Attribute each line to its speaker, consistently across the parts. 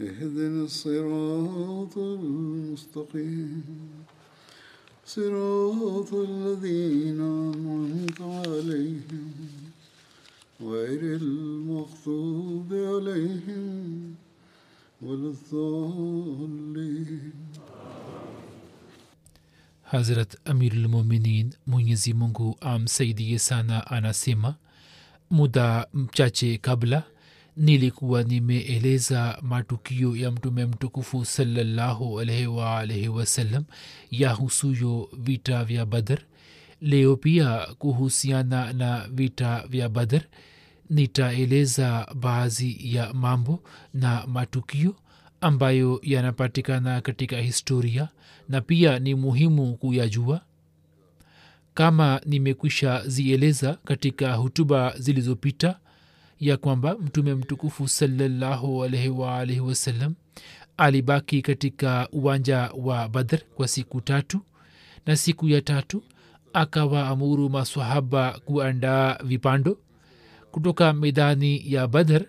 Speaker 1: اهدنا الصراط المستقيم. صراط الذين أنعمت عليهم غير المغضوب عليهم ولا الضالين.
Speaker 2: حضرت أمير المؤمنين مونیزی منگو أم سيدي سانا آنا سيما مدى چاچے قبله nilikuwa nimeeleza matukio ya mtume mtukufu salallahu alaihi waalaihi wasallam yahusuyo vita vya badr. Leo pia kuhusiana na vita vya badr nitaeleza baadhi ya mambo na matukio ambayo yanapatikana katika historia na pia ni muhimu kuyajua. Kama nimekwisha zieleza katika hutuba zilizopita ya kwamba mtume mtukufu salallahu alaihi waalaihi wasallam alibaki katika uwanja wa badr kwa siku tatu na siku ya tatu akawaamuru masahaba kuandaa vipando. Kutoka medani ya badr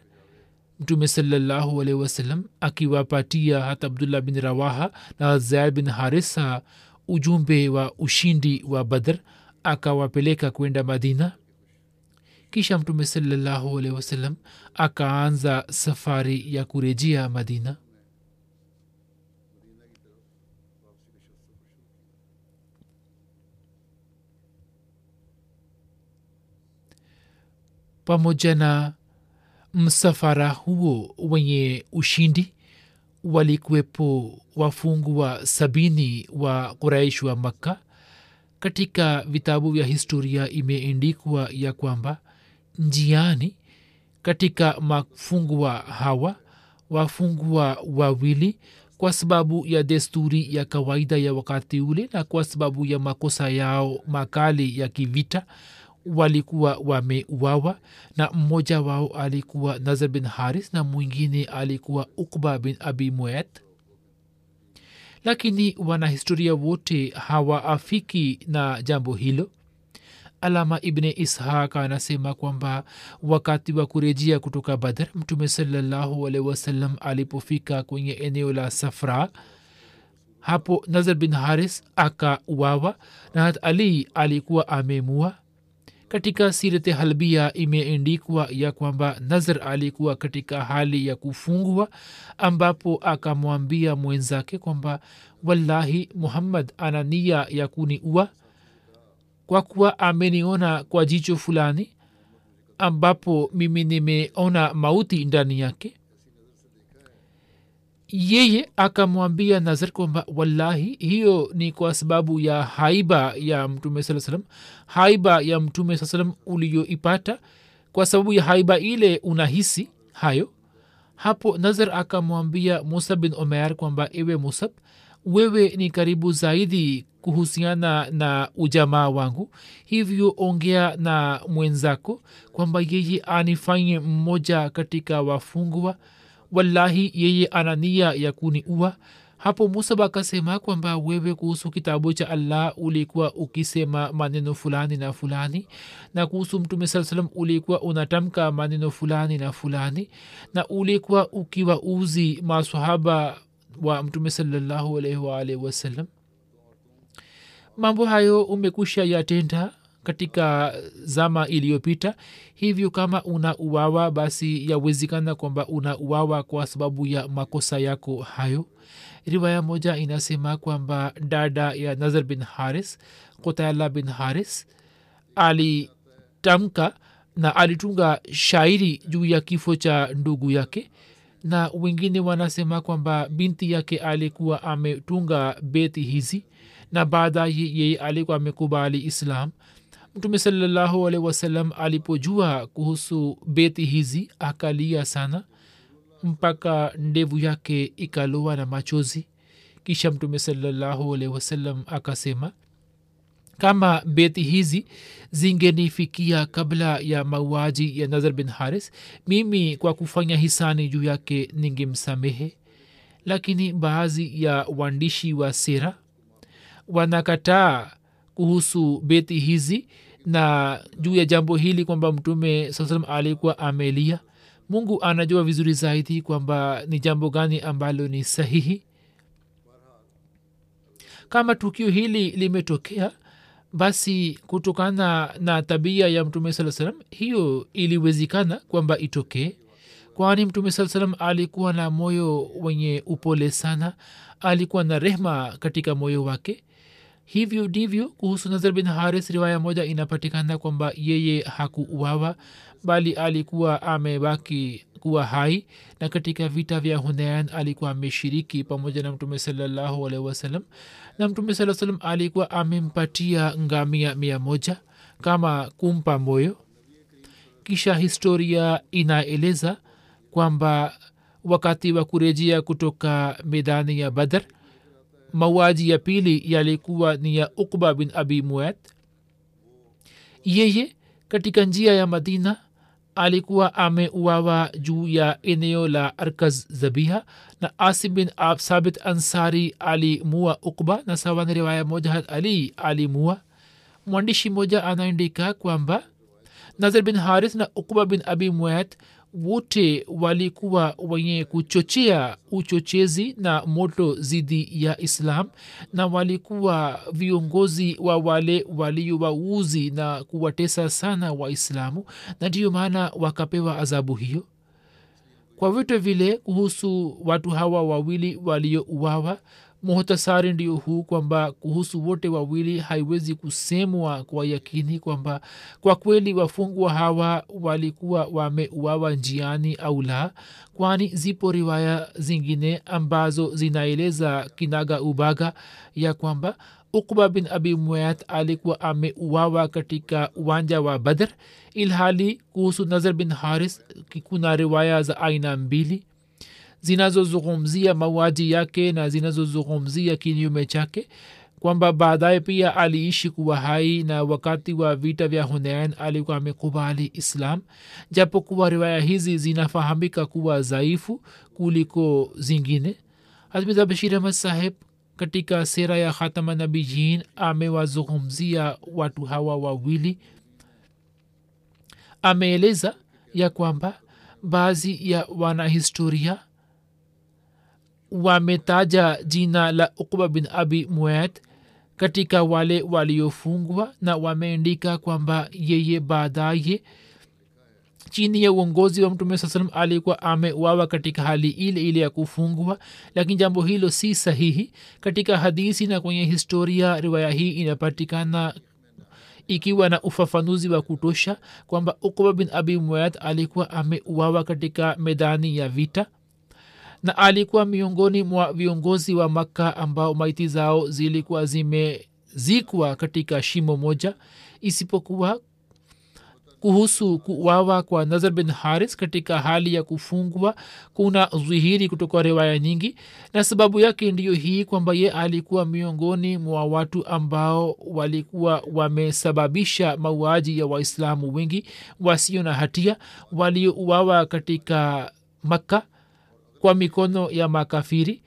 Speaker 2: mtume salallahu alaihi wasallam akiwapatia hata abdullah bin rawaha na zaid bin harisa ujumbe wa ushindi wa badr akawapeleka kwenda madina kisha mtume salallahu alaihi wasallam akaanza safari ya kurejea madina. Pamoja na msafara huo wenye ushindi walikuwepo wafungwa sabini wa kuraish wa makka. Katika vitabu vya historia imeendikwa ya kwamba njiani katika mafungwa hawa wafungwa wawili kwa sababu ya desturi ya kawaida ya wakati ule na kwa sababu ya makosa yao makali ya kivita walikuwa wameuawa na mmoja wao alikuwa nazar bin haris na mwingine alikuwa ukba bin abi muet lakini wanahistoria wote hawaafiki na jambo hilo alama ibne ishaq anasema kwamba wakati wa kurejea kutoka badr mtume salallahu alaihi wasallam alipofika kwenye eneo la safra hapo nazar bin haris akauawa na ali alikuwa amemua katika sirete halbia imeendikwa ya kwamba nazar alikuwa katika hali ya kufungwa ambapo akamwambia mwenzake kwamba wallahi muhammad ana nia ya kuniua kwa kuwa ameniona kwa jicho fulani ambapo mimi nimeona mauti ndani yake. Yeye akamwambia nazar kwamba wallahi hiyo ni kwa sababu ya haiba ya mtume saa salam haiba ya mtume saa salam uliyoipata. Kwa sababu ya haiba ile unahisi hayo. Hapo nazar akamwambia musa bin omer kwamba ewe musab wewe ni karibu zaidi kuhusiana na ujamaa wangu. Hivyo ongea na mwenzako kwamba yeye anifanye mmoja katika wafungwa. Wallahi yeye ana nia ya kuniua. Hapo musab akasema kwamba wewe kuhusu kitabu cha allah ulikuwa ukisema maneno fulani na fulani na kuhusu mtume saa salam ulikuwa unatamka maneno fulani na fulani na ulikuwa ukiwauzi masahaba wa mtume salallahu alaihi waalihi wasallam mambo hayo umekusha yatenda katika zama iliyopita. Hivyo kama una uwawa basi yawezekana kwamba una uwawa kwa sababu ya makosa yako hayo. Riwaya moja inasema kwamba dada ya nazar bin haris kutayala bin haris alitamka na alitunga shairi juu ya kifo cha ndugu yake na wengine wanasema kwamba binti yake alikuwa ametunga beti hizi na baadaye yeye alikuwa amekubali islam. Mtume salallahu alehi wasallam alipojua kuhusu beti hizi akalia sana mpaka ndevu yake ikaloa na machozi. Kisha mtume salallahu alehi wasallam akasema kama beti hizi zingenifikia kabla ya mauaji ya nazar bin haris mimi kwa kufanya hisani juu yake ningemsamehe. Lakini baadhi ya waandishi wa sera wanakataa kuhusu beti hizi na juu ya jambo hili kwamba mtume saa salam alikuwa amelia. Mungu anajua vizuri zaidi kwamba ni jambo gani ambalo ni sahihi. Kama tukio hili limetokea basi kutokana na tabia ya mtume saa salam hiyo iliwezekana kwamba itokee. Kwani mtume saa salam alikuwa na moyo wenye upole sana alikuwa na rehma katika moyo wake hivyo ndivyo kuhusu nazar bin haris riwaya moja inapatikana kwamba yeye hakuuawa bali alikuwa amebaki kuwa hai na katika vita vya hunayan alikuwa ameshiriki pamoja na mtume salallahu alaihi wasallam na mtume saa salam alikuwa amempatia ngamia mia moja kama kumpa moyo. Kisha historia inaeleza kwamba wakati wa kurejea kutoka medani ya badar mauaji ya pili yalikuwa ni ya ukba bin abi muet yeye katika njia ya madina alikuwa ameuawa juu ya eneo la arkaz zabiha na asim bin sabit ansari alimua ukba na sawani riwaya moja hat ali alimua mwandishi moja anaandika kwamba nazr bin haris na ukba bin abi muat wote walikuwa wenye kuchochea uchochezi na moto zidi ya islam na walikuwa viongozi wa wale waliowauzi na kuwatesa sana waislamu na ndiyo maana wakapewa adhabu hiyo. Kwa vyote vile kuhusu watu hawa wawili waliouawa muhtasari ndio huu kwamba kuhusu wote wawili haiwezi kusemwa kwa yakini kwamba kwa kweli wafungwa hawa walikuwa wameuawa njiani au la kwani zipo riwaya zingine ambazo zinaeleza kinaga ubaga ya kwamba ukba bin abi muat alikuwa ameuawa katika uwanja wa badr ilhali kuhusu nazar bin haris kuna riwaya za aina mbili zinazozungumzia mauaji yake na zinazozungumzia kinyume chake kwamba baadaye pia aliishi kuwa hai na wakati wa vita vya hunain alikuwa amekubali islam. Japokuwa riwaya hizi zinafahamika kuwa dhaifu kuliko zingine saheb katika sera ya khatama nabijin amewazungumzia watu hawa wawili. Ameeleza ya kwamba baadhi ya wanahistoria wametaja jina la ukba bin abi muet katika wale waliofungwa na wameandika kwamba yeye baadaye chini ya uongozi wa mtume saa salam alikuwa amewawa katika hali ile ile ya kufungwa. Lakini jambo hilo si sahihi. Katika hadisi na kwenye historia riwaya hii inapatikana ikiwa na ufafanuzi wa kutosha kwamba ukba bin abi muat alikuwa ameuawa katika medani ya vita na alikuwa miongoni mwa viongozi wa makka ambao maiti zao zilikuwa zimezikwa katika shimo moja isipokuwa kuhusu kuwawa kwa nazar bin haris. Katika hali ya kufungwa kuna dhihiri kutoka riwaya nyingi na sababu yake ndiyo hii kwamba ye alikuwa miongoni mwa watu ambao walikuwa wamesababisha mauaji ya waislamu wengi wasio na hatia waliouawa katika makka kwa mikono ya makafiri.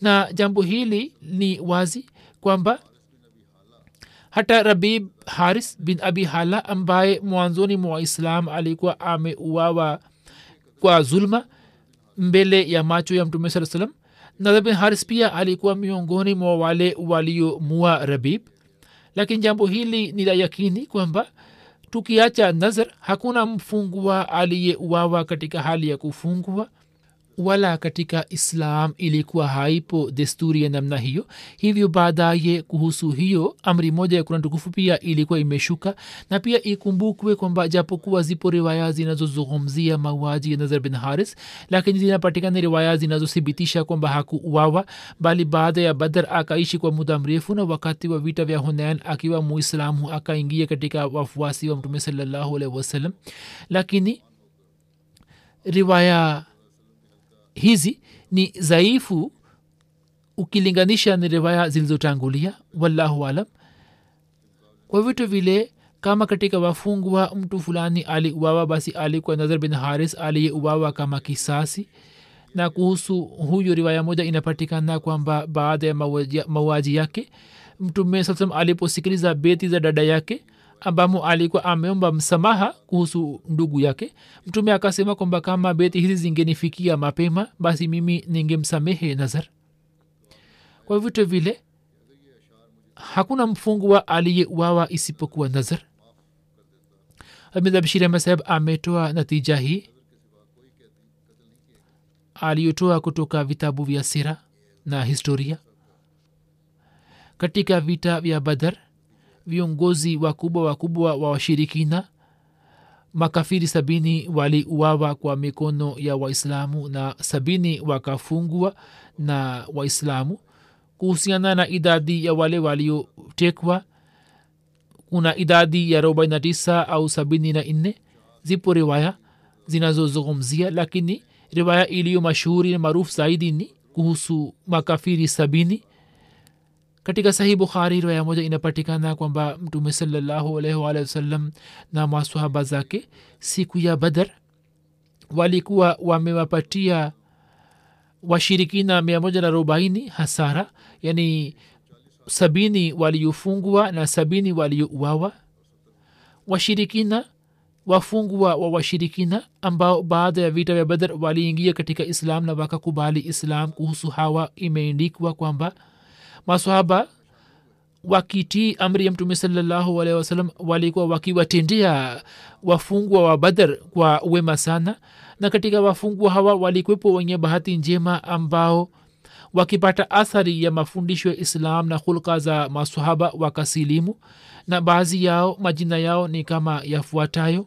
Speaker 2: Na jambo hili ni wazi kwamba hata rabib haris bin abi hala ambaye mwanzoni mwa islam alikuwa ameuawa kwa zulma mbele ya macho ya mtume saa salam nadha bin haris pia alikuwa miongoni mwa wale waliomua rabib. Lakini jambo hili ni la yakini kwamba tukiacha nazar hakuna mfungwa aliyeuawa katika hali ya kufungwa wala katika islam ilikuwa haipo desturi ya namna hiyo. Hivyo baadaye kuhusu hiyo amri moja ya kuna tukufu pia ilikuwa imeshuka na pia ikumbukwe kwamba japokuwa zipo riwaya zinazozungumzia mauaji ya nazar bin haris lakini zinapatikana riwaya zinazothibitisha kwamba hakuuawa bali baada ya badar akaishi kwa muda mrefu na wakati wa vita vya hunain akiwa muislamu akaingia katika wafuasi wa mtume salallahu alaihi lakini riwaya hizi ni dhaifu ukilinganisha ni riwaya zilizotangulia wallahu alam. Kwa vitu vile kama katika wafungwa mtu fulani aliuawa basi alikuwa nazar bin haris aliyeuawa kama kisasi. Na kuhusu huyo riwaya moja inapatikana kwamba baada ya mauaji yake mtume saa aliposikiliza beti za dada yake ambamo alikuwa ameomba msamaha kuhusu ndugu yake. Mtume akasema kwamba kama beti hizi zingenifikia mapema basi mimi ningemsamehe nazar. Kwa vyote vile hakuna mfungwa aliyeuawa isipokuwa nazar. Amidhabshiri amesaheb ametoa natija hii aliyotoa kutoka vitabu vya sira na historia. Katika vita vya badar viongozi wakubwa wakubwa wa washirikina. Makafiri sabini waliuawa kwa mikono ya waislamu na sabini wakafungwa na waislamu. Kuhusiana na idadi ya wale waliotekwa kuna idadi ya arobaini na tisa au sabini na nne. Zipo riwaya zinazozungumzia lakini riwaya iliyo mashuhuri na maarufu zaidi ni kuhusu makafiri sabini katika sahih bukhari riwaya moja inapatikana kwamba mtume salallahu alaihi waalihi wasallam na masahaba zake siku ya badar walikuwa wamewapatia washirikina mia moja na arobaini hasara yani sabini waliofungwa na sabini waliouawa. Washirikina wafungwa wa washirikina ambao baada ya vita vya badar waliingia katika islam na wakakubali islam kuhusu hawa imeendikwa kwamba masahaba wakitii amri ya mtume salallahu alehi wasallam walikuwa wakiwatendea wafungwa wa badar kwa wema sana na katika wafungwa hawa walikwepo wenye bahati njema ambao wakipata athari ya mafundisho ya islam na hulka za masahaba wakasilimu na baadhi yao majina yao ni kama yafuatayo.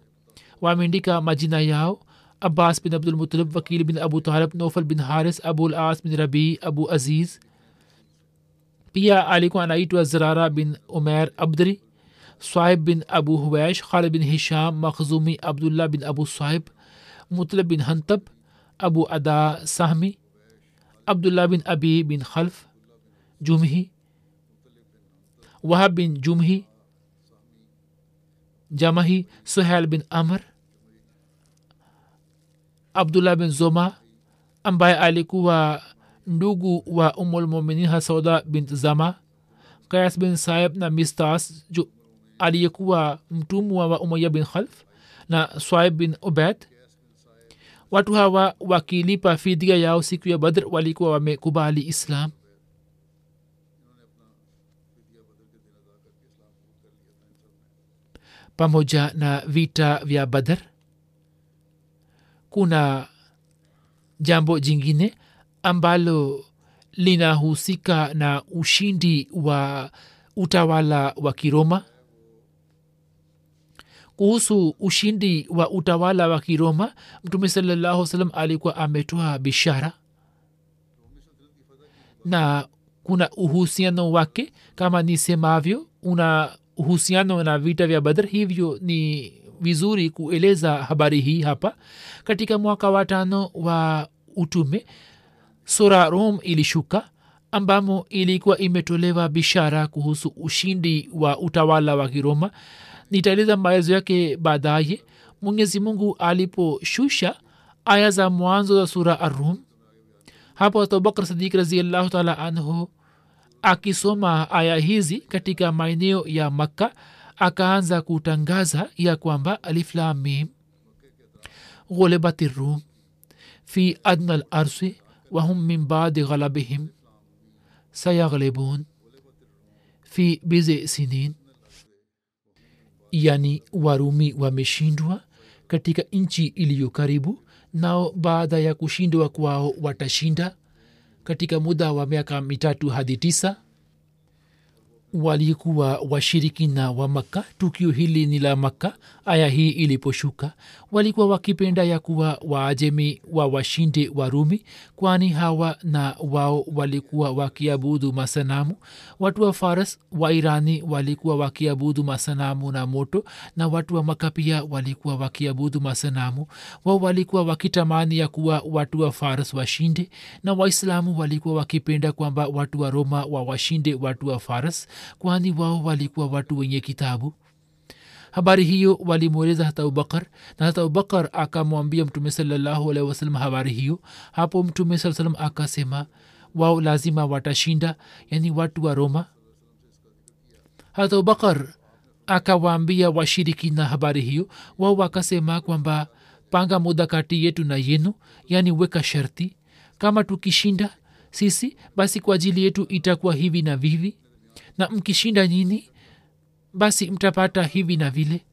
Speaker 2: Wameandika majina yao abbas bin abdulmutalib wakil bin abu talib nofal bin haris abul as bin rabii abu aziz pia alikuwa anaitwa zirara bin umer abdri saib bin abu huwaish khalid bin hisham makhzumi abdullah bin abu saib mutlab bin hantab abu ada sahmi abdullah bin abi bin khalf jumhi wahab bin jumhi jamahi suhail bin amr abdullah bin zoma ambaye alikuwa ndugu wa umulmuminin hasauda bint zama kayas bin saib na mistas jo aliyekuwa mtumwa wa umaya bin khalf na swaib bin obed watu hawa wakilipa fidia yao siku ya badr walikuwa wamekubali islam. Pamoja na vita vya badr kuna jambo jingine ambalo linahusika na ushindi wa utawala wa kiroma? Kuhusu ushindi wa utawala wa kiroma mtume salallahu salam alikuwa ametoa bishara. Na kuna uhusiano wake kama nisemavyo una uhusiano na vita vya badr hivyo ni vizuri kueleza habari hii hapa. Katika mwaka wa tano wa utume sura rom ilishuka ambamo ilikuwa imetolewa bishara kuhusu ushindi wa utawala wa kiroma. Nitaeleza maelezo yake baadaye. Mwenyezi mungu aliposhusha aya za mwanzo za sura arum hapo abubakr sadik raziallahu taala anhu akisoma aya hizi katika maeneo ya makka akaanza kutangaza ya kwamba aliflamim ghulibat rum fi adna larsi wahum min badi غلبهم. سيغلبون fi bizi سنين. yani warumi wameshindwa katika nchi iliyo karibu nao baada ya kushindwa kwao watashinda katika muda wa miaka mitatu hadi tisa walikuwa washirikina wa makka. Tukio hili ni la makka. Aya hii iliposhuka walikuwa wakipenda ya kuwa waajemi wa washinde warumi kwani hawa na wao walikuwa wakiabudu masanamu. Watu wa faras wa irani walikuwa wakiabudu masanamu na moto na watu wa maka pia walikuwa wakiabudu masanamu. Wao walikuwa wakitamani ya kuwa watu wa faras washinde na waislamu walikuwa wakipenda kwamba watu wa roma wa washinde watu wa faras kwani wao walikuwa watu wenye kitabu? Habari hiyo walimweleza hata abubakar na hata abubakar akamwambia mtume salallahu alaihi habari hiyo. Hapo mtume saa akasema wao lazima watashinda yani watu wa roma. Hata abubakar akawaambia washirikina habari hiyo. Wao wakasema kwamba panga muda kati yetu na yenu yani weka sharti. Kama tukishinda sisi basi kwa ajili yetu itakuwa hivi na vivi na mkishinda nyini basi mtapata hivi na vile.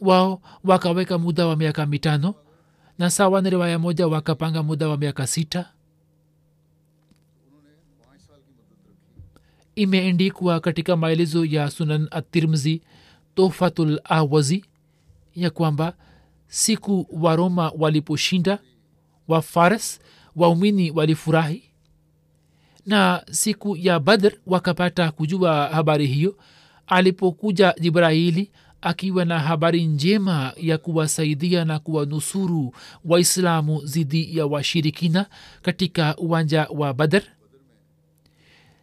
Speaker 2: Wao wakaweka muda wa miaka mitano na sawa na moja wakapanga muda wa miaka sita. Imeendikwa katika maelezo ya sunan atirmzi tofatul awazi ya kwamba siku wa roma waliposhinda wa faras waumini walifurahi na siku ya badr wakapata kujua habari hiyo. Alipokuja jibrahili akiwa na habari njema ya kuwasaidia na kuwanusuru waislamu dhidi ya washirikina katika uwanja wa badr.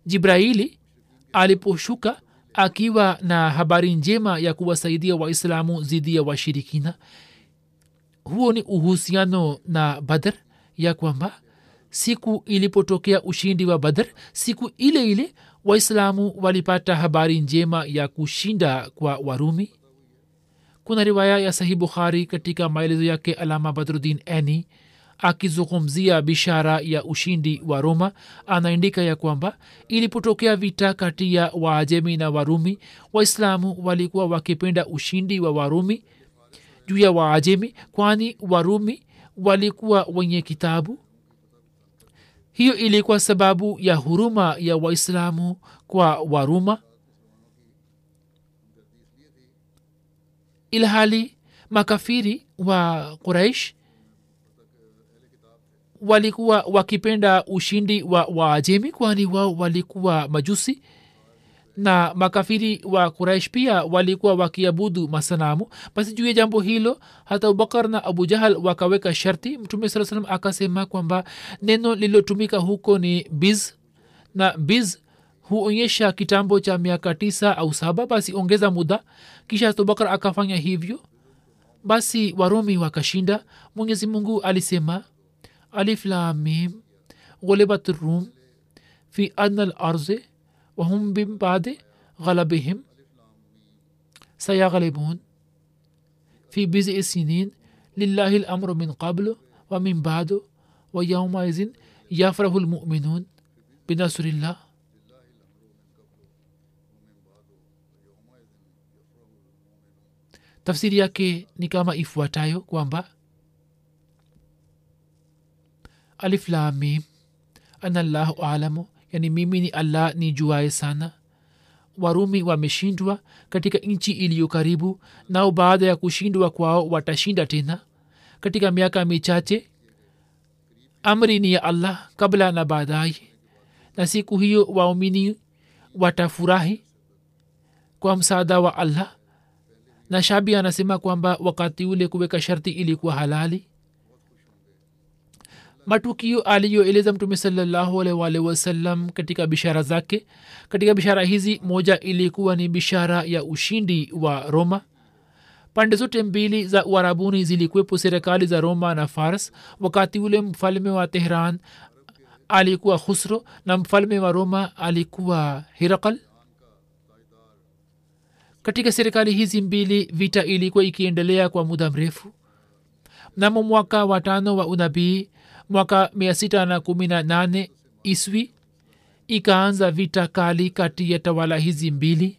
Speaker 2: Jibraili aliposhuka akiwa na habari njema ya kuwasaidia waislamu dhidi ya washirikina. Huo ni uhusiano na badr ya kwamba siku ilipotokea ushindi wa badr siku ile ile waislamu walipata habari njema ya kushinda kwa warumi. Kuna riwaya ya sahih bukhari katika maelezo yake alama badrudin ani akizungumzia bishara ya ushindi wa roma. Anaandika ya kwamba ilipotokea vita kati ya waajemi na warumi waislamu walikuwa wakipenda ushindi wa warumi juu ya waajemi kwani warumi walikuwa wenye kitabu hiyo ilikuwa sababu ya huruma ya waislamu kwa waruma? Ilhali makafiri wa quraish walikuwa wakipenda ushindi wa waajemi kwani wao walikuwa majusi na makafiri wa kuraish pia walikuwa wakiabudu masanamu. Basi juu ya jambo hilo hata abubakar na abu jahal wakaweka sharti. Mtume saa salam akasema kwamba neno lililotumika huko ni biz na biz huonyesha kitambo cha miaka tisa au saba. Basi ongeza muda. Kisha abubakar akafanya hivyo. Basi warumi wakashinda. Mwenyezi mungu alisema alif ghulibat rum fi adna larzi وهم من بعد غلبهم. سيغلبون في بضع سنين. لله الأمر من قبل ومن بعد ويومئذ يفرح المؤمنون بنصر الله. tafsiri yake ni kama ifuatayo kwamba alif lamim ana llahu alamu yani mimi ni allah ni juae sana. Warumi wameshindwa katika nchi iliyo karibu nao baada ya kushindwa kwao watashinda tena. Katika miaka michache amri ni ya allah kabla na baadaye. Na siku hiyo waumini watafurahi kwa msaada wa allah. Na shabi anasema kwamba wakati ule kuweka sharti ilikuwa halali matukio aliyoeleza mtume salllahualwal wasallam katika bishara zake. Katika bishara hizi moja ilikuwa ni bishara ya ushindi wa roma. Pande zote mbili za uarabuni zilikuwepo serikali za roma na fars. Wakati ule mfalme wa tehran alikuwa khusro na mfalme wa roma alikuwa hirakal katika serikali hizi mbili vita ilikuwa ikiendelea kwa muda mrefu. Mnamo mwaka wa tano wa unabii mwaka mia sita na kumi na nane iswi ikaanza vita kali kati ya tawala hizi mbili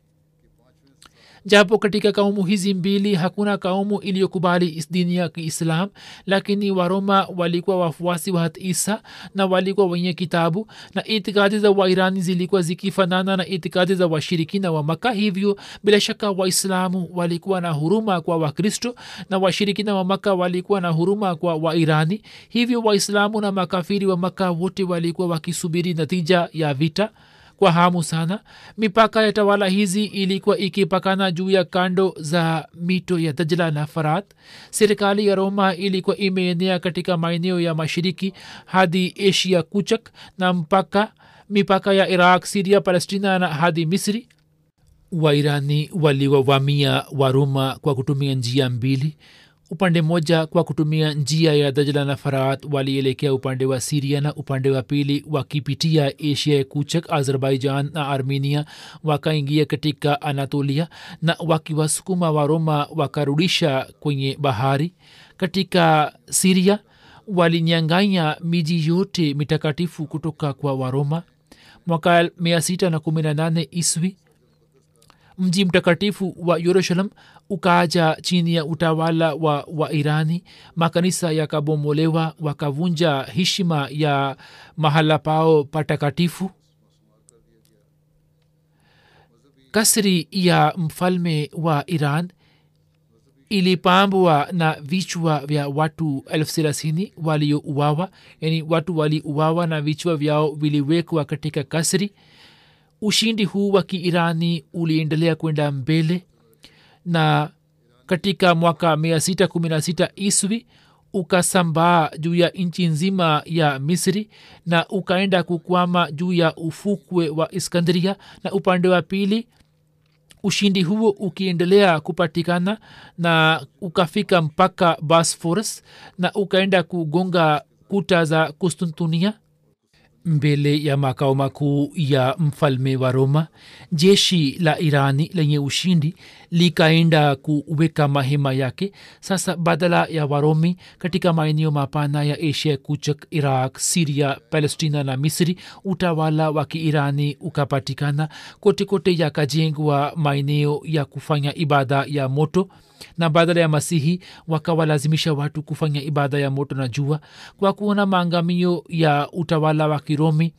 Speaker 2: japo katika kaumu hizi mbili hakuna kaumu iliyokubali dini ya kiislam lakini waroma walikuwa wafuasi wa hat isa na walikuwa wenye kitabu na itikadi za wairani zilikuwa zikifanana na itikadi za washirikina wa maka hivyo bila shaka waislamu walikuwa na huruma kwa wakristo na washirikina wa maka walikuwa na huruma kwa wairani. Hivyo waislamu na makafiri wa maka wote walikuwa wakisubiri natija ya vita kwa hamu sana. Mipaka ya tawala hizi ilikuwa ikipakana juu ya kando za mito ya dajla na farat serikali ya roma ilikuwa imeenea katika maeneo ya mashiriki hadi asia kuchak na mpaka mipaka ya iraq siria palestina na hadi misri. Wairani waliwavamia waroma kwa kutumia njia mbili upande mmoja kwa kutumia njia ya dajla na farat walielekea upande wa siria na upande wa pili wakipitia asia ya kuchak azerbaijan na armenia wakaingia katika anatolia na wakiwasukuma waroma wakarudisha kwenye bahari. Katika siria walinyanganya miji yote mitakatifu kutoka kwa waroma. Mwaka 618 iswi mji mtakatifu wa yerusalem ukaaja chini ya utawala wa wairani makanisa yakabomolewa wakavunja heshima ya mahala pao patakatifu. Kasri ya mfalme wa iran ilipambwa na vichwa vya watu elfu thelathini waliouawa yani watu waliuawa na vichwa vyao viliwekwa katika kasri ushindi huu wa kiirani uliendelea kwenda mbele na katika mwaka 616 iswi ukasambaa juu ya nchi nzima ya misri na ukaenda kukwama juu ya ufukwe wa iskandria na upande wa pili ushindi huo ukiendelea kupatikana na ukafika mpaka bosphorus na ukaenda kugonga kuta za kustantunia mbele ya makao makuu ya mfalme wa roma jeshi la irani lenye ushindi likaenda kuweka mahema yake. Sasa badala ya waromi katika maeneo mapana ya asia kuchak iraq siria palestina na misri utawala wa kiirani ukapatikana. Kote kote yakajengwa maeneo ya kufanya ibada ya moto na badala ya masihi wakawalazimisha watu kufanya ibada ya moto na jua kwa kuona maangamio ya utawala wa kiromi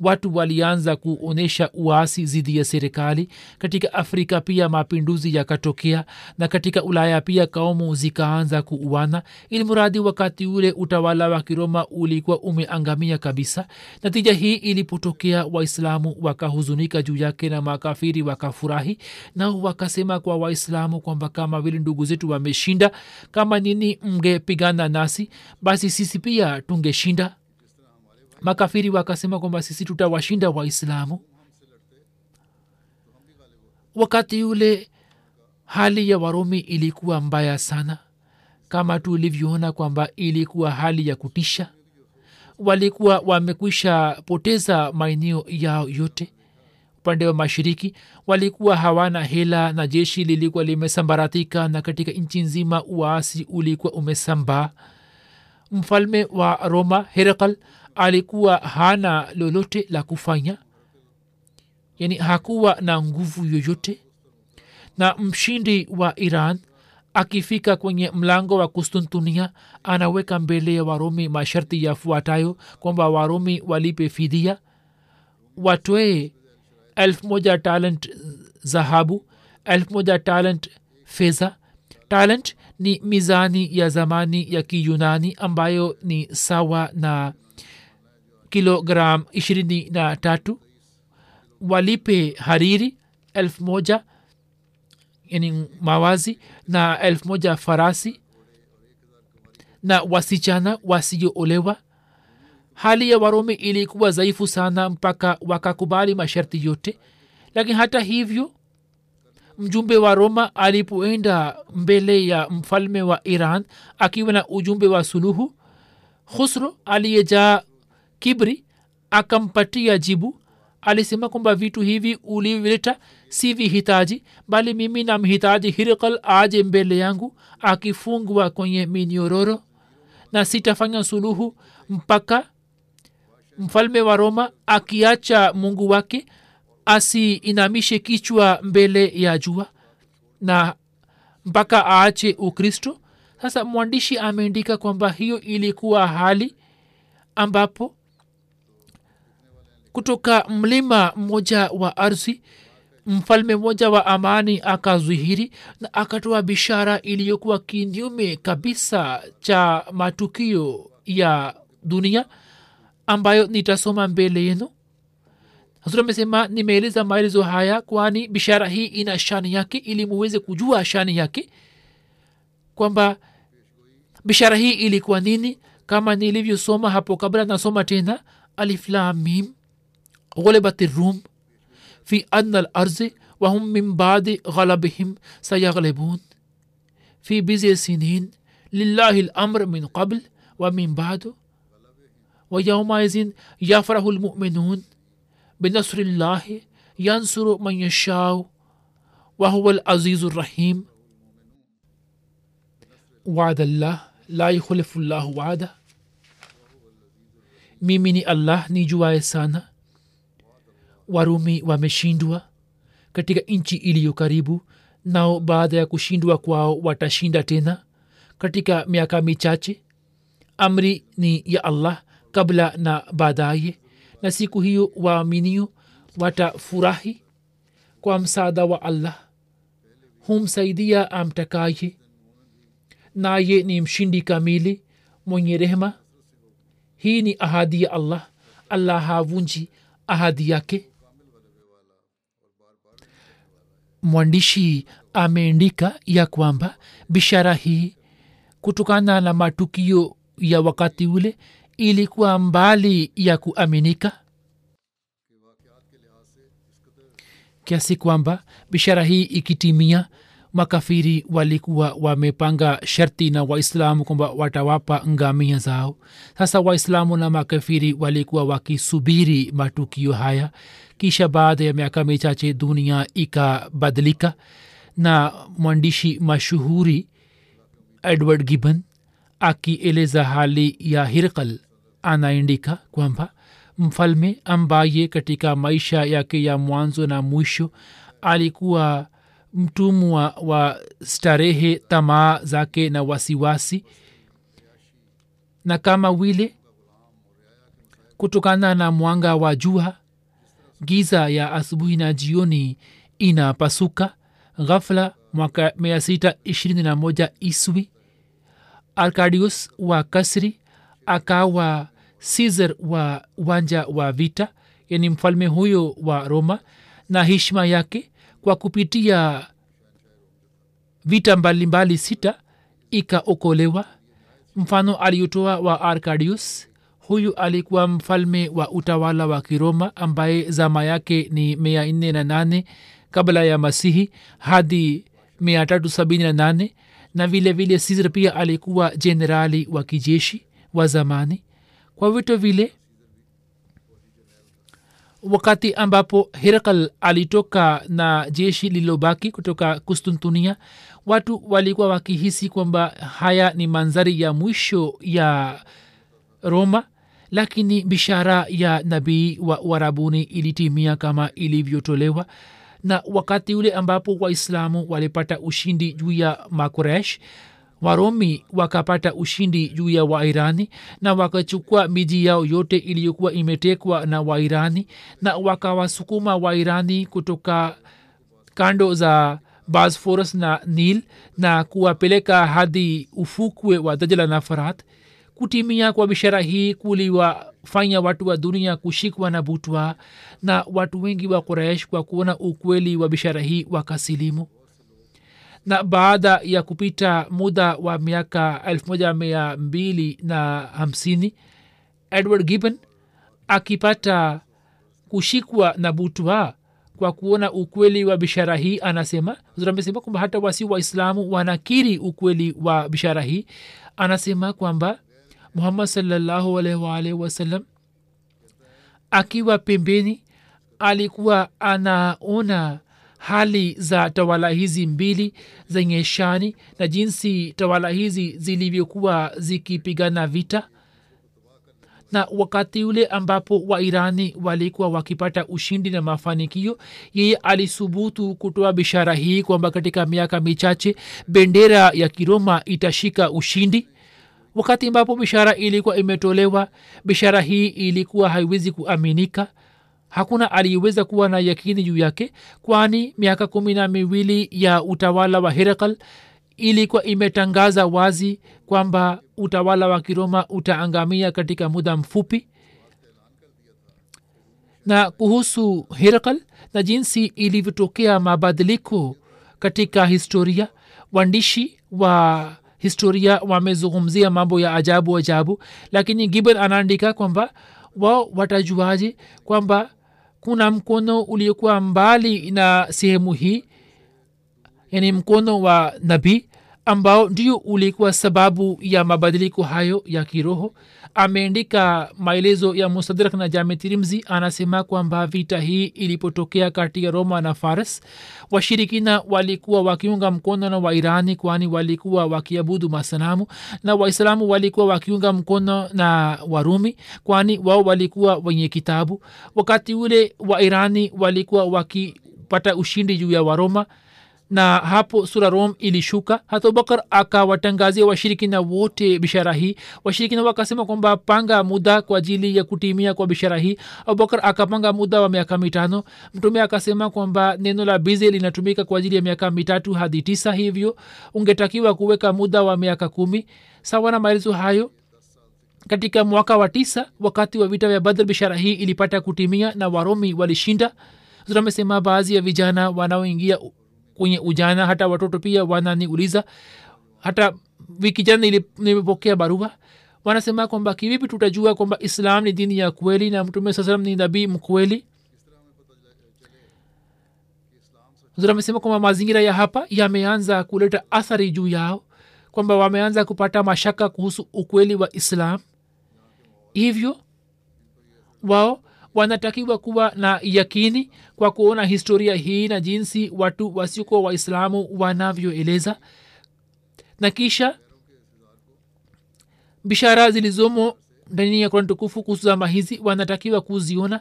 Speaker 2: watu walianza kuonyesha uasi dhidi ya serikali. Katika afrika pia mapinduzi yakatokea na katika ulaya pia kaumu zikaanza kuuana. Ili mradi wakati ule utawala wa kiroma ulikuwa umeangamia kabisa. Natija hii ilipotokea waislamu wakahuzunika juu yake na makafiri wakafurahi nao wakasema kwa waislamu kwamba kama vile ndugu zetu wameshinda kama nini mngepigana nasi basi sisi pia tungeshinda makafiri wakasema kwamba sisi tutawashinda waislamu. Wakati ule hali ya warumi ilikuwa mbaya sana. Kama tulivyoona kwamba ilikuwa hali ya kutisha. Walikuwa wamekwisha poteza maeneo yao yote. Upande wa mashiriki walikuwa hawana hela na jeshi lilikuwa limesambaratika na katika nchi nzima uasi ulikuwa umesambaa. Mfalme wa roma herakal alikuwa hana lolote la kufanya yani hakuwa na nguvu yoyote. Na mshindi wa iran akifika kwenye mlango wa kustuntunia anaweka mbele ya warumi masharti yafuatayo kwamba warumi walipe fidia watoe elfu moja talent zahabu elfu moja talent fedha. Talent ni mizani ya zamani ya kiyunani ambayo ni sawa na kilogram ishirini na tatu walipe hariri elfu moja yani mawazi na elfu moja farasi na wasichana wasiyoolewa hali ya warumi ilikuwa dhaifu sana mpaka wakakubali masharti yote. Lakini hata hivyo mjumbe wa roma alipoenda mbele ya mfalme wa iran akiwa na ujumbe wa suluhu khusro aliyejaa kibri akampatia jibu. Alisema kwamba vitu hivi ulivileta si vihitaji bali mimi namhitaji hirikal aje mbele yangu akifungwa kwenye minyororo na sitafanya suluhu mpaka mfalme wa roma akiacha mungu wake asiinamishe kichwa mbele ya jua na mpaka aache ukristo. Sasa mwandishi ameandika kwamba hiyo ilikuwa hali ambapo kutoka mlima mmoja wa ardhi mfalme mmoja wa amani akazwihiri na akatoa bishara iliyokuwa kinyume kabisa cha matukio ya dunia ambayo nitasoma mbele yenu. Hazur amesema nimeeleza maelezo haya kwani bishara hii ina shani yake ili muweze kujua shani yake kwamba bishara hii ilikuwa nini. Kama nilivyosoma hapo kabla nasoma tena aliflamim غلبت الروم في أن الأرض وهم من بعد غلبهم سيغلبون. في بضع سنين لله الأمر من قبل ومن بعد ويومئذ يفرح المؤمنون. بنصر الله ينصر من يشاء وهو العزيز الرحيم. وعد الله لا يخلف الله وعده. ni allah nijuaye sana warumi wameshindwa katika nchi iliyo karibu nao baada ya kushindwa kwao watashinda tena katika miaka michache. Amri ni ya allah kabla na baadaye na siku hiyo waaminio watafurahi kwa msaada wa allah. Humsaidia amtakaye naye ni mshindi kamili mwenye rehema. Hii ni ahadi ya allah. Allah havunji ahadi yake mwandishi ameandika ya kwamba bishara hii kutokana na matukio ya wakati ule ilikuwa mbali ya kuaminika. Kiasi kwamba bishara hii ikitimia makafiri walikuwa wamepanga sharti na waislamu kwamba watawapa ngamia zao. Sasa waislamu na makafiri walikuwa wakisubiri matukio haya. Kisha baada ya miaka michache dunia ikabadilika na mwandishi mashuhuri edward gibbon akieleza hali ya hirkal anaandika kwamba mfalme ambaye katika maisha yake ya mwanzo na mwisho alikuwa mtumwa wa starehe tamaa zake na wasiwasi. Na kama vile kutokana na mwanga wa jua giza ya asubuhi na jioni inapasuka. Ghafla mwaka 621 iswi arkadius wa kasri akawa caesar wa uwanja wa vita yani mfalme huyo wa roma na hishma yake kwa kupitia vita mbalimbali mbali sita ikaokolewa. Mfano aliyotoa wa arkadius huyu alikuwa mfalme wa utawala wa kiroma ambaye zama yake ni mia nne na nane kabla ya masihi hadi mia tatu sabini na nane. Na vile vile caesar pia alikuwa jenerali wa kijeshi wa zamani. Kwa vito vile wakati ambapo herakl alitoka na jeshi lililobaki kutoka kustuntunia watu walikuwa wakihisi kwamba haya ni mandhari ya mwisho ya roma lakini bishara ya nabii wa uarabuni ilitimia kama ilivyotolewa. Na wakati ule ambapo waislamu walipata ushindi juu ya makoresh waromi wakapata ushindi juu ya wairani na wakachukua miji yao yote iliyokuwa imetekwa na wairani na wakawasukuma wairani kutoka kando za basforus na nil na kuwapeleka hadi ufukwe wa dajla na farat kutimia kwa bishara hii kuliwafanya watu wa dunia kushikwa na butwa na watu wengi wa quraish kwa kuona ukweli wa bishara hii wakasilimu na baada ya kupita muda wa miaka elfu moja mia mbili na hamsini edward gibbon akipata kushikwa na butwa kwa kuona ukweli wa bishara hii anasema amesema kwamba hata wasi waislamu wanakiri ukweli wa bishara hii. Anasema kwamba muhammad salllahu alaihi wasallam akiwa pembeni alikuwa anaona hali za tawala hizi mbili zenye shani na jinsi tawala hizi zilivyokuwa zikipigana vita. Na wakati ule ambapo wairani walikuwa wakipata ushindi na mafanikio yeye alisubutu kutoa bishara hii kwamba katika miaka michache bendera ya kiroma itashika ushindi. Wakati ambapo bishara ilikuwa imetolewa bishara hii ilikuwa haiwezi kuaminika hakuna aliyeweza kuwa na yakini juu yake kwani miaka kumi na miwili ya utawala wa herakal ilikuwa imetangaza wazi kwamba utawala wa kiroma utaangamia katika muda mfupi. Na kuhusu herakal na jinsi ilivyotokea mabadiliko katika historia waandishi wa historia wamezungumzia mambo ya ajabu ajabu lakini gibel anaandika kwamba wao watajuaje kwamba kuna mkono uliokuwa mbali na sehemu hii yani mkono wa nabii ambao ndio ulikuwa sababu ya mabadiliko hayo ya kiroho. Ameandika maelezo ya musadrak na jametirimzi anasema kwamba vita hii ilipotokea kati ya roma na faras washirikina walikuwa wakiunga mkono na wairani kwani walikuwa wakiabudu masanamu na waislamu walikuwa wakiunga mkono na warumi kwani wao walikuwa wenye kitabu. Wakati ule wairani walikuwa wakipata ushindi juu ya waroma na hapo sura rom ilishuka. Hata abubakar akawatangazia washirikina wote bishara hii. Washirikina wakasema kwamba panga muda kwa ajili ya kutimia kwa bishara hii. Abubakar akapanga muda wa miaka mitano. Mtume akasema kwamba neno la bize linatumika kwa ajili ya miaka mitatu hadi tisa hivyo. Ungetakiwa kuweka muda wa miaka kumi. Sawa na maelezo hayo katika mwaka wa tisa wakati wa vita vya badr bishara hii ilipata kutimia na waromi walishinda. Amesema baadhi ya vijana wanaoingia kwenye ujana hata watoto pia wananiuliza. Hata wiki jana nimepokea barua wanasema kwamba kivipi tutajua kwamba islam ni dini ya kweli na mtume saa salam ni nabii mkweli? Amesema kwamba mazingira ya hapa yameanza kuleta athari juu yao kwamba wameanza kupata mashaka kuhusu ukweli wa islam. Hivyo wao wanatakiwa kuwa na yakini kwa kuona historia hii na jinsi watu wasiokuwa waislamu wanavyoeleza. Na kisha bishara zilizomo ndani ya kurani tukufu kuhusu zama hizi wanatakiwa kuziona.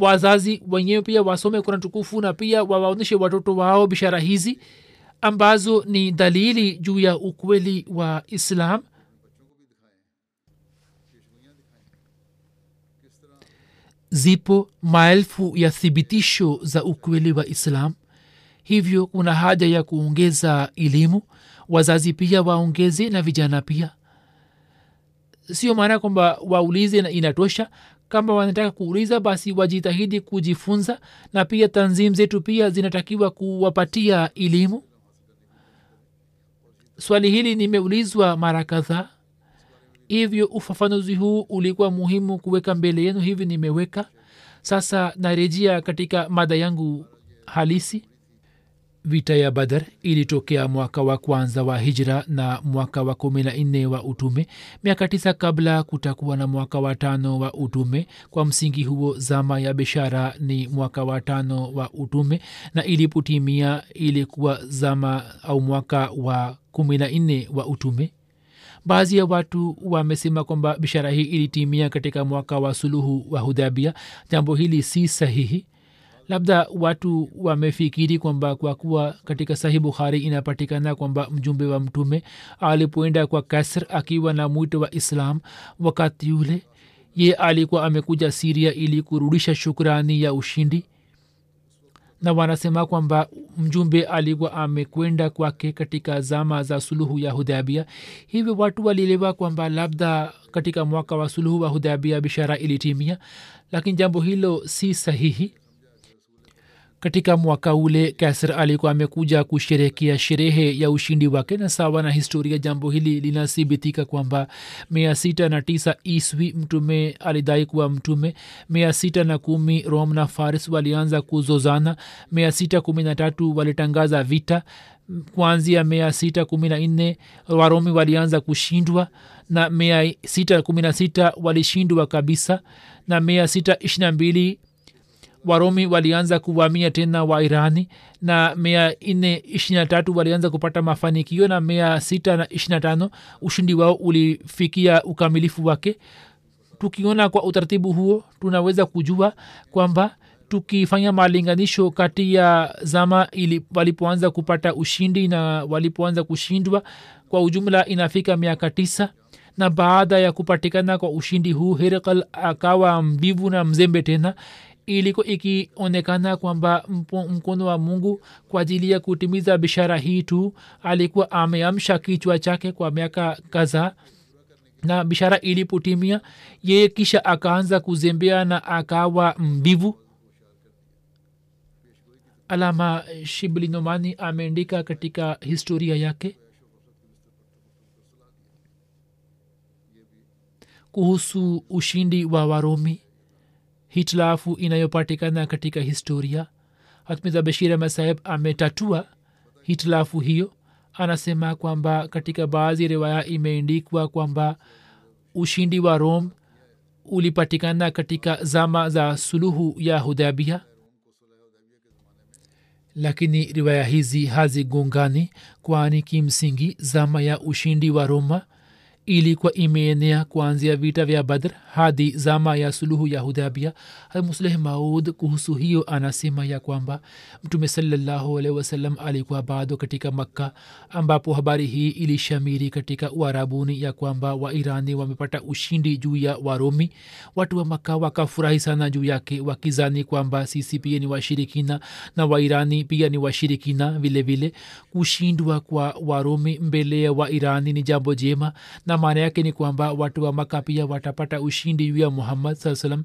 Speaker 2: Wazazi wenyewe pia wasome kurani tukufu na pia wawaonyeshe watoto wao bishara hizi ambazo ni dalili juu ya ukweli wa islam zipo maelfu ya thibitisho za ukweli wa islam. Hivyo kuna haja ya kuongeza elimu wazazi pia waongeze na vijana pia. Sio maana kwamba waulize na inatosha. Kama wanataka kuuliza basi wajitahidi kujifunza na pia tanzim zetu pia zinatakiwa kuwapatia elimu. Swali hili nimeulizwa mara kadhaa hivyo ufafanuzi huu ulikuwa muhimu kuweka mbele yenu. Hivi nimeweka. Sasa narejea katika mada yangu halisi. Vita ya badar ilitokea mwaka wa kwanza wa hijra na mwaka wa kumi na nne wa utume. Miaka tisa kabla kutakuwa na mwaka wa tano wa utume. Kwa msingi huo zama ya bishara ni mwaka wa tano wa utume na ilipotimia ilikuwa zama au mwaka wa kumi na nne wa utume baadhi ya watu wamesema kwamba bishara hii ilitimia katika mwaka wa suluhu wa hudhabia jambo hili si sahihi. Labda watu wamefikiri kwamba kwa kuwa katika sahi bukhari inapatikana kwamba mjumbe wa mtume alipoenda kwa kasr akiwa na mwito wa islam wakati yule ye alikuwa amekuja siria ili kurudisha shukrani ya ushindi na wanasema kwamba mjumbe alikuwa amekwenda kwake katika zama za suluhu ya hudhabia hivyo watu walielewa kwamba labda katika mwaka wa suluhu wa hudhabia bishara ilitimia. Lakini jambo hilo si sahihi katika mwaka ule kasr alikuwa amekuja kusherekea sherehe ya ushindi wake na sawa na historia jambo hili linathibitika kwamba mia sita na tisa iswi mtume alidai kuwa mtume mia sita na kumi rom na faris walianza kuzozana mia sita kumi na tatu walitangaza vita kuanzia mia sita kumi na nne waromi walianza kushindwa na mia sita kumi na sita walishindwa kabisa na mia sita ishirina mbili waromi walianza kuvamia tena wairani na mia nne ishirina tatu walianza kupata mafanikio na mia sita na ishirina tano ushindi wao ulifikia ukamilifu wake. Tukiona kwa utaratibu huo tunaweza kujua kwamba tukifanya malinganisho kati ya zama ili walipoanza kupata ushindi na walipoanza kushindwa kwa ujumla inafika miaka tisa na baada ya kupatikana kwa ushindi huu herkal akawa mbivu na mzembe tena iliko ikionekana kwamba mkono wa mungu kwa ajili ya kutimiza bishara hii tu. Alikuwa ameamsha kichwa chake kwa miaka kadhaa na bishara ilipotimia yeye kisha akaanza kuzembea na akawa mbivu. Alama shiblinomani ameandika katika historia yake kuhusu ushindi wa warumi hitilafu inayopatikana katika historia. Hatmiza bashir ahmad saheb ametatua hitilafu hiyo. Anasema kwamba katika baadhi riwaya imeendikwa kwamba ushindi wa rome ulipatikana katika zama za suluhu ya hudabia lakini riwaya hizi hazigongani kwani kimsingi zama ya ushindi wa roma ilikuwa imeenea kuanzia vita vya badr hadi zama ya suluhu ya hudabia musleh maud kuhusu hiyo anasema ya kwamba mtume salallahu alaihi alikuwa bado katika makka ambapo habari hii ilishamiri katika uarabuni ya kwamba wairani wamepata ushindi juu ya warumi watu wa makka wakafurahi sana juu yake wakizani kwamba sisi pia ni washirikina na wairani pia ni washirikina vile vile. Kushindwa kwa warumi mbele ya wairani ni jambo jema na maana yake ni kwamba watu wa maka pia watapata ushindi juu ya muhammad saa salam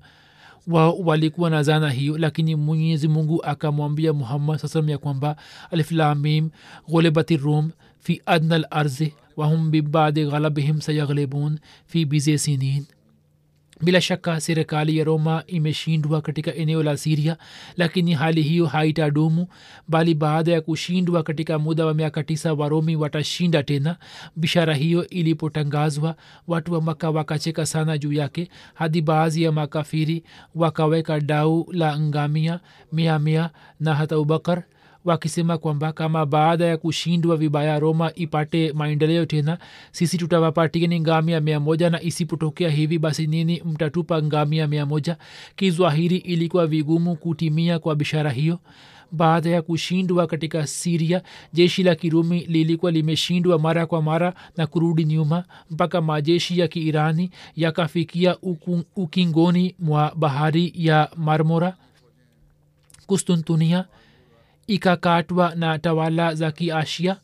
Speaker 2: wao walikuwa na zana hiyo lakini mwenyezi mungu akamwambia muhammad saa salam ya kwamba aliflamim gholebati rum fi adna larzi wahum bibadi ghalabihim sayaghlibun fi bize sinin bila shaka serikali ya roma imeshindwa katika eneo la siria lakini hali hiyo haitadumu bali baada ya kushindwa katika muda wa miaka tisa waromi watashinda tena. Bishara hiyo ilipotangazwa watu wa maka wakacheka sana juu yake hadi baadhi ya makafiri wakaweka dau la ngamia miamia mia na hata abubakar wakisema kwamba kama baada ya kushindwa vibaya roma ipate maendeleo tena sisi tutawapatieni ngamia mia moja na isipotokea hivi basi nini mtatupa ngamia mia moja? Kizwahiri ilikuwa vigumu kutimia kwa bishara hiyo. Baada ya kushindwa katika siria jeshi la kirumi lilikuwa limeshindwa mara kwa mara na kurudi nyuma mpaka majeshi ya kiirani yakafikia ukingoni mwa bahari ya marmora. Kustuntunia ikakatwa na tawala za kiashia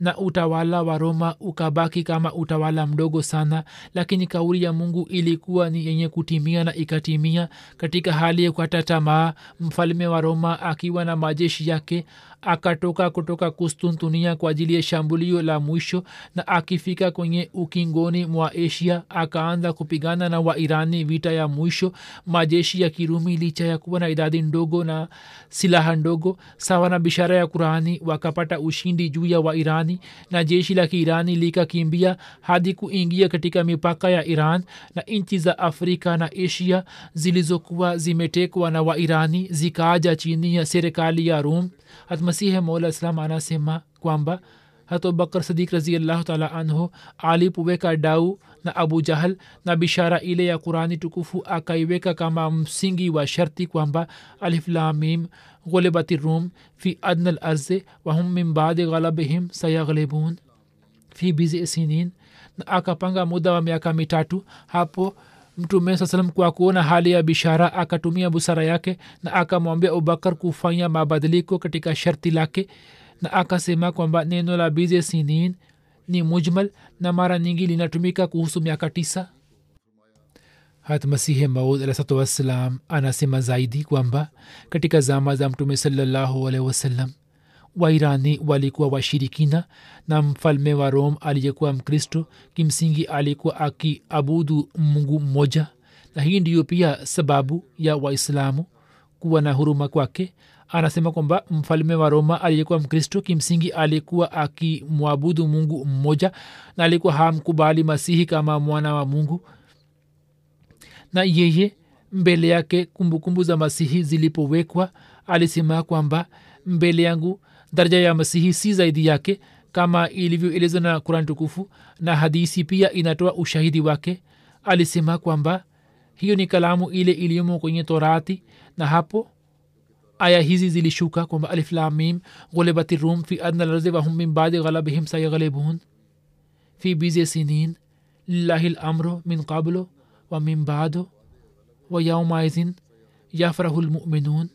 Speaker 2: na utawala wa roma ukabaki kama utawala mdogo sana lakini kauli ya mungu ilikuwa ni yenye kutimia na ikatimia katika hali ya kukata tamaa. Mfalme wa roma akiwa na majeshi yake akatoka kutoka kustuntunia kwa ajili ya shambulio la mwisho na akifika kwenye ukingoni mwa asia akaanza kupigana na wairani vita ya mwisho majeshi ya kirumi licha ya kuwa na idadi ndogo na silaha ndogo sawa na bishara ya kurani wakapata ushindi juu ya wairani na jeshi la kiirani likakimbia hadi kuingia katika mipaka ya iran na nchi za afrika na asia zilizokuwa zimetekwa na wairani zikaaja chini ya serikali ya rum hatmasihi mola islam anasema kwamba hato bakar sadik raziallahu taala anhu alipoweka dau na abu jahal na bishara ile ya qurani tukufu akaiweka kama msingi wa sharti kwamba aliflamim gholebati rum fi adna larzi wahum min baadi ghalabihim sayaghlibun fi bizi sinin na akapanga muda wa miaka mitatu hapo mtume saa salam kwa kuona hali ya bishara akatumia busara yake na akamwambia abubakar kufanya mabadiliko katika sharti lake na akasema kwamba neno la bize sinin ni mujmal na mara nyingi linatumika kuhusu miaka tisa. Hat masihi maud alahsatu wassalam anasema zaidi kwamba katika zama za mtume salallahu alaihi wasallam wairani walikuwa washirikina na mfalme wa rom aliyekuwa mkristo kimsingi alikuwa akiabudu mungu mmoja. Na hii ndiyo pia sababu ya waislamu kuwa na huruma kwake. Anasema kwamba mfalme wa roma aliyekuwa mkristo kimsingi alikuwa akimwabudu mungu mmoja na alikuwa hamkubali masihi kama mwana wa mungu. Na yeye mbele yake kumbukumbu za masihi zilipowekwa alisema kwamba mbele yangu daraja ya masihi si zaidi yake kama ilivyoelezwa na kurani tukufu na hadisi pia inatoa ushahidi wake. Alisema kwamba hiyo ni kalamu ile iliyomo kwenye torati na hapo aya hizi zilishuka kwamba aliflamim ghulibati rum fi adna larzi wahum min badi ghalabihim sayaghlibun. Fi bizi sinin lillahi lamru min qablu wa min badu wa yaumaizin yafrahu lmuminun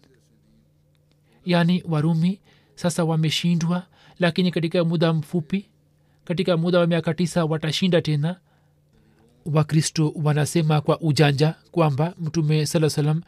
Speaker 2: yani warumi sasa wameshindwa lakini katika muda mfupi katika muda wa miaka tisa watashinda tena. Wakristo wanasema kwa ujanja kwamba mtume saa salam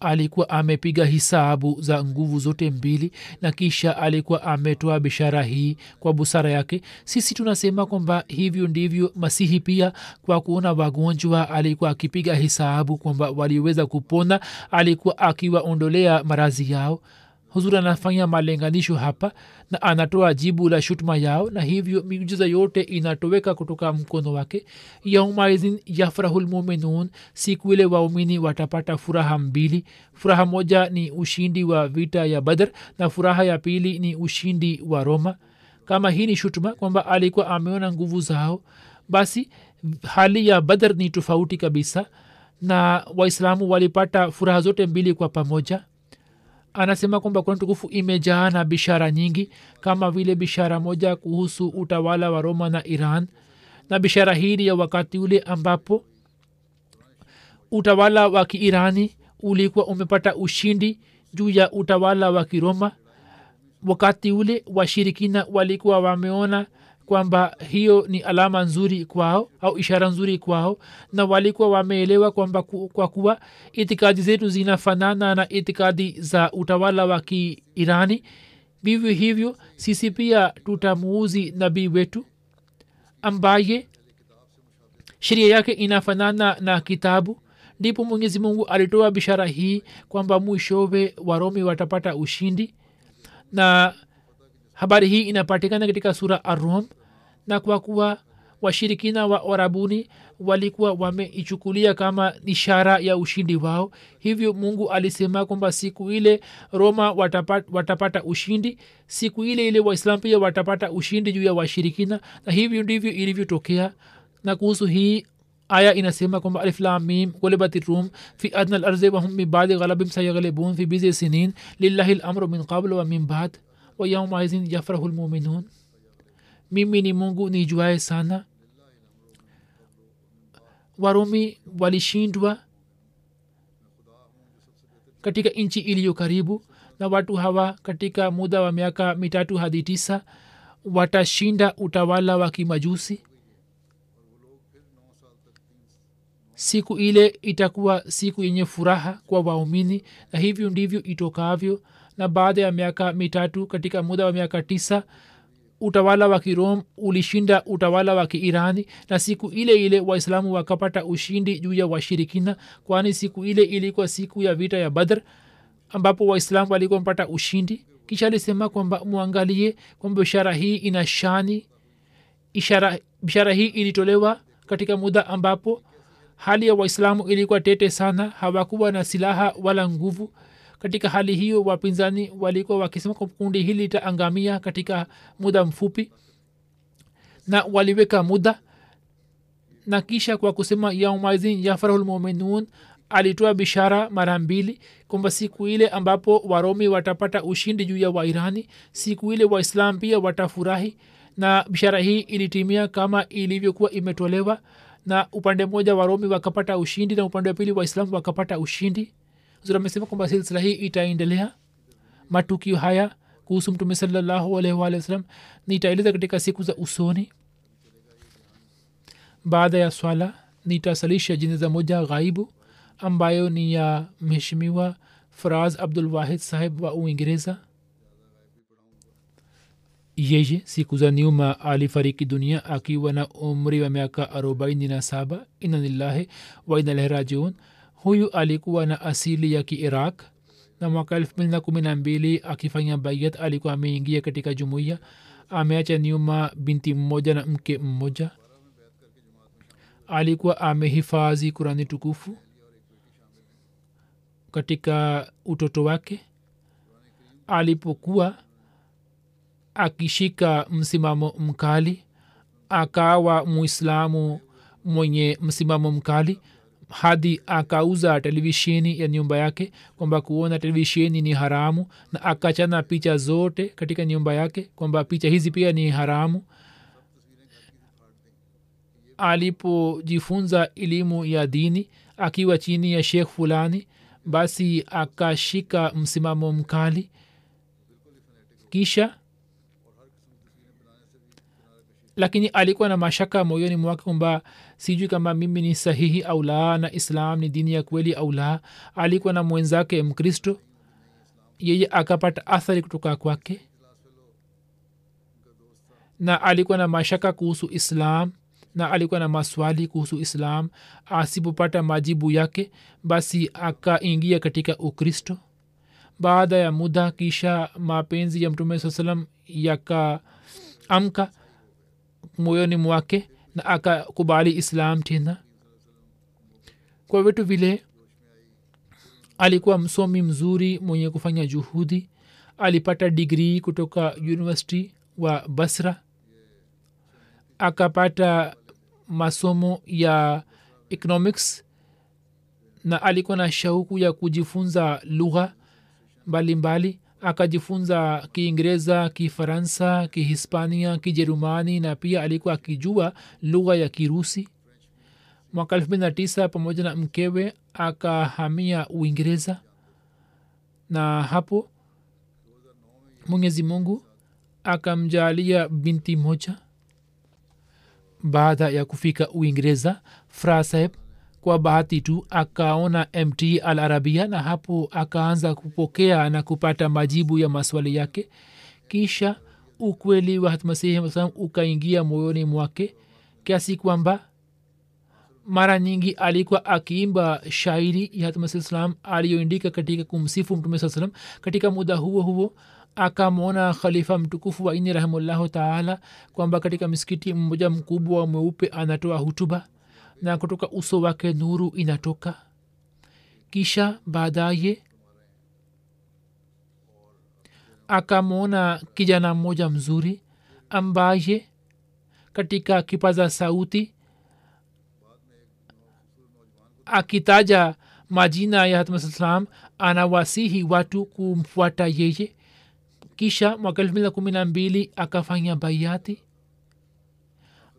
Speaker 2: alikuwa amepiga hisabu za nguvu zote mbili na kisha alikuwa ametoa bishara hii kwa busara yake. Sisi tunasema kwamba hivyo ndivyo masihi pia kwa kuona wagonjwa alikuwa akipiga hisabu kwamba waliweza kupona alikuwa akiwaondolea marazi yao huzuri anafanya malenganisho hapa na anatoa jibu la shutuma yao na hivyo miujiza yote inatoweka kutoka mkono wake. Yaumaizin yafrahu lmuminun siku ile waumini watapata furaha mbili. Furaha moja ni ushindi wa vita ya badr na furaha ya pili ni ushindi wa roma. Kama hii ni shutuma kwamba alikuwa ameona nguvu zao basi hali ya badr ni tofauti kabisa na waislamu walipata furaha zote mbili kwa pamoja anasema kwamba kurani tukufu imejaa na bishara nyingi kama vile bishara moja kuhusu utawala wa roma na iran na bishara hili ya wakati ule ambapo utawala wa kiirani ulikuwa umepata ushindi juu ya utawala wa kiroma. Wakati ule washirikina walikuwa wameona kwamba hiyo ni alama nzuri kwao au ishara nzuri kwao na walikuwa wameelewa kwamba kwa kuwa itikadi zetu zinafanana na itikadi za utawala wa kiirani. Vivyo hivyo sisi pia tutamuuzi nabii wetu ambaye sheria yake inafanana na kitabu. Ndipo mwenyezi mungu alitoa bishara hii kwamba mwishowe waromi watapata ushindi. Na habari hii inapatikana katika sura arum na kwa kuwa washirikina wa orabuni walikuwa wameichukulia kama ishara ya ushindi wao hivyo mungu alisema kwamba siku ile roma watapata, watapata ushindi siku ile ile waislam pia watapata ushindi juu ya washirikina na hivyo ndivyo ilivyotokea. Na kuhusu hii aya inasema kwamba aliflamim gulibati rum fi adna larzi wahum min badi ghalabim sayaghlibun fi bizi sinin lillahi lamru min qablu wa min bad wa yaumaidhin yafrahu lmuminun mimi ni mungu nijuae sana. Warumi walishindwa katika nchi iliyo karibu na watu hawa katika muda wa miaka mitatu hadi tisa. Watashinda utawala wa kimajusi. Siku ile itakuwa siku yenye furaha kwa waumini na hivyo ndivyo itokavyo na baada ya miaka mitatu katika muda wa miaka tisa utawala wa kirom ulishinda utawala wa kiirani na siku ile ile waislamu wakapata ushindi juu ya washirikina kwani siku ile ilikuwa siku ya vita ya badr ambapo waislamu walikuwa mpata ushindi. Kisha alisema kwamba mwangalie kwamba ishara hii ina shani. Ishara ishara hii ilitolewa katika muda ambapo hali ya waislamu ilikuwa tete sana hawakuwa na silaha wala nguvu katika hali hiyo wapinzani walikuwa wakisema kundi hili litaangamia katika muda mfupi na waliweka muda na kisha kwa kusema yaumazin yafarahu alitoa bishara mara mbili kwamba siku ile ambapo waromi watapata ushindi juu ya wairani siku ile waislam pia watafurahi na bishara hii ilitimia kama ilivyokuwa imetolewa na upande mmoja waromi wakapata ushindi na upande wa pili waislamu wakapata ushindi amesema kwamba silsila hii itaendelea. Matukio haya kuhusu mtume salallahu alaihi waalihi wasallam nitaeleza katika siku za usoni. Baada ya swala nitasalisha jeneza moja ghaibu ambayo ni ya mheshimiwa faraz abdul wahid sahib wa uingereza. Yeye siku za nyuma alifariki dunia akiwa na umri wa miaka arobaini na saba. Inanillahi wa inalaihi rajiun huyu alikuwa na asili ya kiiraq na mwaka elfu mbili na kumi na mbili akifanya bayat alikuwa ameingia katika jumuiya. Ameacha nyuma binti mmoja na mke mmoja. Alikuwa amehifadhi kurani tukufu katika utoto wake. Alipokuwa akishika msimamo mkali akawa muislamu mwenye msimamo mkali hadi akauza televisheni ya nyumba yake kwamba kuona televisheni ni haramu na akachana picha zote katika nyumba yake kwamba picha hizi pia ni haramu. Alipojifunza elimu ya dini akiwa chini ya shekh fulani basi akashika msimamo mkali. Kisha lakini alikuwa na mashaka moyoni mwake kwamba sijui kama mimi ni sahihi au la na islam ni dini ya kweli au la. Alikuwa na mwenzake mkristo. Yeye akapata athari kutoka kwake. Na alikuwa na mashaka kuhusu islam na alikuwa na maswali kuhusu islam. Asipopata majibu yake basi akaingia katika ukristo. Baada ya muda kisha mapenzi ya mtume saa salam yakaamka moyoni mwake na akakubali islam tena. Kwa vitu vile alikuwa msomi mzuri mwenye kufanya juhudi. Alipata digrii kutoka university wa basra. Akapata masomo ya economics na alikuwa na shauku ya kujifunza lugha mbalimbali akajifunza kiingereza kifaransa kihispania kijerumani na pia alikuwa akijua lugha ya kirusi. Mwaka elfu mbili na tisa pamoja na mkewe akahamia uingereza. Na hapo mwenyezi mungu akamjalia binti moja. Baada ya kufika uingereza fra kwa bahati tu akaona mt al arabia na hapo akaanza kupokea na kupata majibu ya maswali yake. Kisha ukweli wa hatmasihi salam ukaingia moyoni mwake kiasi kwamba mara nyingi alikuwa akiimba shairi ya hatmasihi aliyoindika katika kumsifu mtume saa salam katika muda huo huo akamwona khalifa mtukufu wa ini rahimullahu taala kwamba katika misikiti mmoja mkubwa mweupe anatoa hutuba na kutoka uso wake nuru inatoka. Kisha baadaye akamwona kijana mmoja mzuri ambaye katika kipaza sauti akitaja majina ya hatmassalam anawasihi watu kumfuata yeye. Kisha mwaka elfu mbili na kumi na mbili akafanya baiati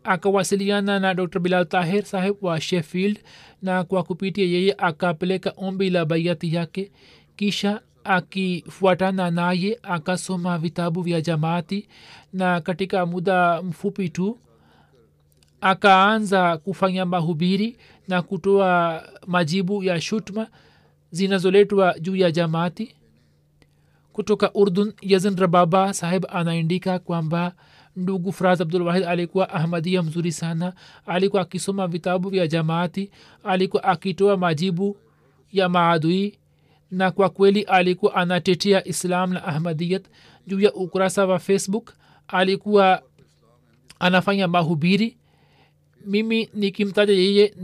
Speaker 2: akawasiliana na dr bilal tahir saheb wa sheffield na kwa kupitia yeye akapeleka ombi la baiati yake kisha akifuatana naye akasoma vitabu vya jamaati na katika muda mfupi tu akaanza kufanya mahubiri na kutoa majibu ya shutma zinazoletwa juu ya jamaati. Kutoka urdun yazin rababa saheb anaandika kwamba ndugu fraz abdulwahid alikuwa ahmadia mzuri sana. Alikuwa akisoma vitabu vya jamaati. Alikuwa akitoa majibu ya maadui. Na kwa kweli alikuwa anatetea islam na ahmadiyat juu ya ukurasa wa facebook alikuwa anafanya mahubiri. Mimi nikimtaja yeye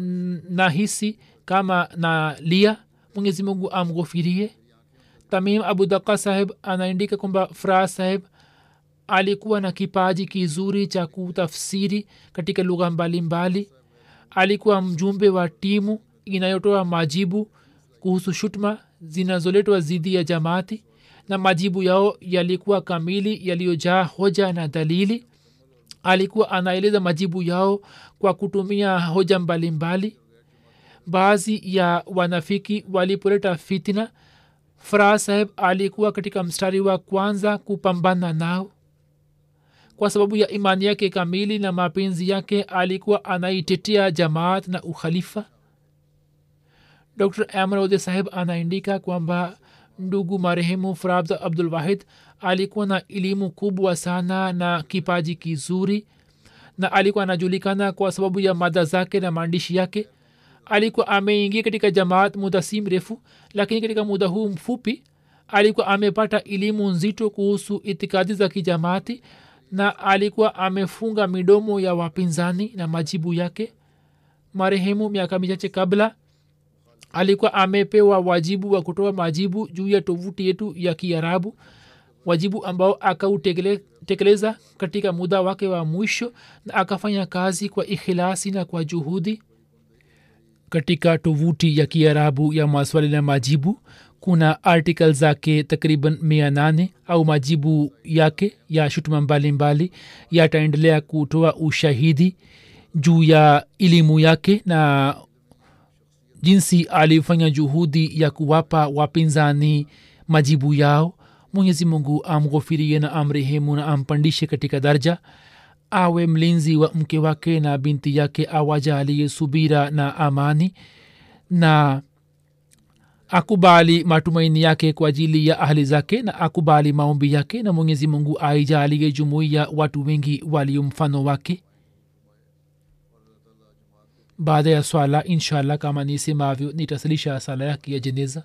Speaker 2: nahisi kama na lia mwenyezi mungu amghofirie. Tamim abu daka saheb anaandika kwamba fra saheb alikuwa na kipaji kizuri cha kutafsiri katika lugha mbalimbali. Alikuwa mjumbe wa timu inayotoa majibu kuhusu shutma zinazoletwa dhidi ya jamaati na majibu yao yalikuwa kamili yaliyojaa hoja na dalili. Alikuwa anaeleza majibu yao kwa kutumia hoja mbalimbali. Baadhi ya wanafiki walipoleta fitna furaha saheb alikuwa katika mstari wa kwanza kupambana nao kwa sababu ya imani yake kamili na mapenzi yake alikuwa anaitetea jamaat na ukhalifa. Dr amrode saheb anaandika kwamba ndugu marehemu farabd abdul wahid alikuwa na elimu kubwa sana na kipaji kizuri na alikuwa anajulikana kwa sababu ya mada zake na maandishi yake. Alikuwa ameingia katika jamaat muda si mrefu lakini katika muda huu mfupi alikuwa amepata elimu nzito kuhusu itikadi za kijamaati na alikuwa amefunga midomo ya wapinzani na majibu yake. Marehemu miaka michache kabla alikuwa amepewa wajibu wa kutoa majibu juu ya tovuti yetu ya kiarabu wajibu ambao akautekeleza katika muda wake wa mwisho na akafanya kazi kwa ikhilasi na kwa juhudi. Katika tovuti ya kiarabu ya maswali na majibu kuna artikl zake takriban mia nane au majibu yake ya shutuma mbalimbali yataendelea kutoa ushahidi juu ya elimu yake na jinsi alifanya juhudi ya kuwapa wapinzani majibu yao. Mwenyezi mungu amghofirie na amrehemu na ampandishe katika darja awe mlinzi wa mke wake na binti yake awajalie subira na amani na akubali matumaini yake kwa ajili ya ahli zake na akubali maombi yake na mwenyezi mungu aijalie jumuiya watu wengi walio mfano wake. Baada ya swala inshallah kama nisemavyo nitasalisha sala yake ya jeneza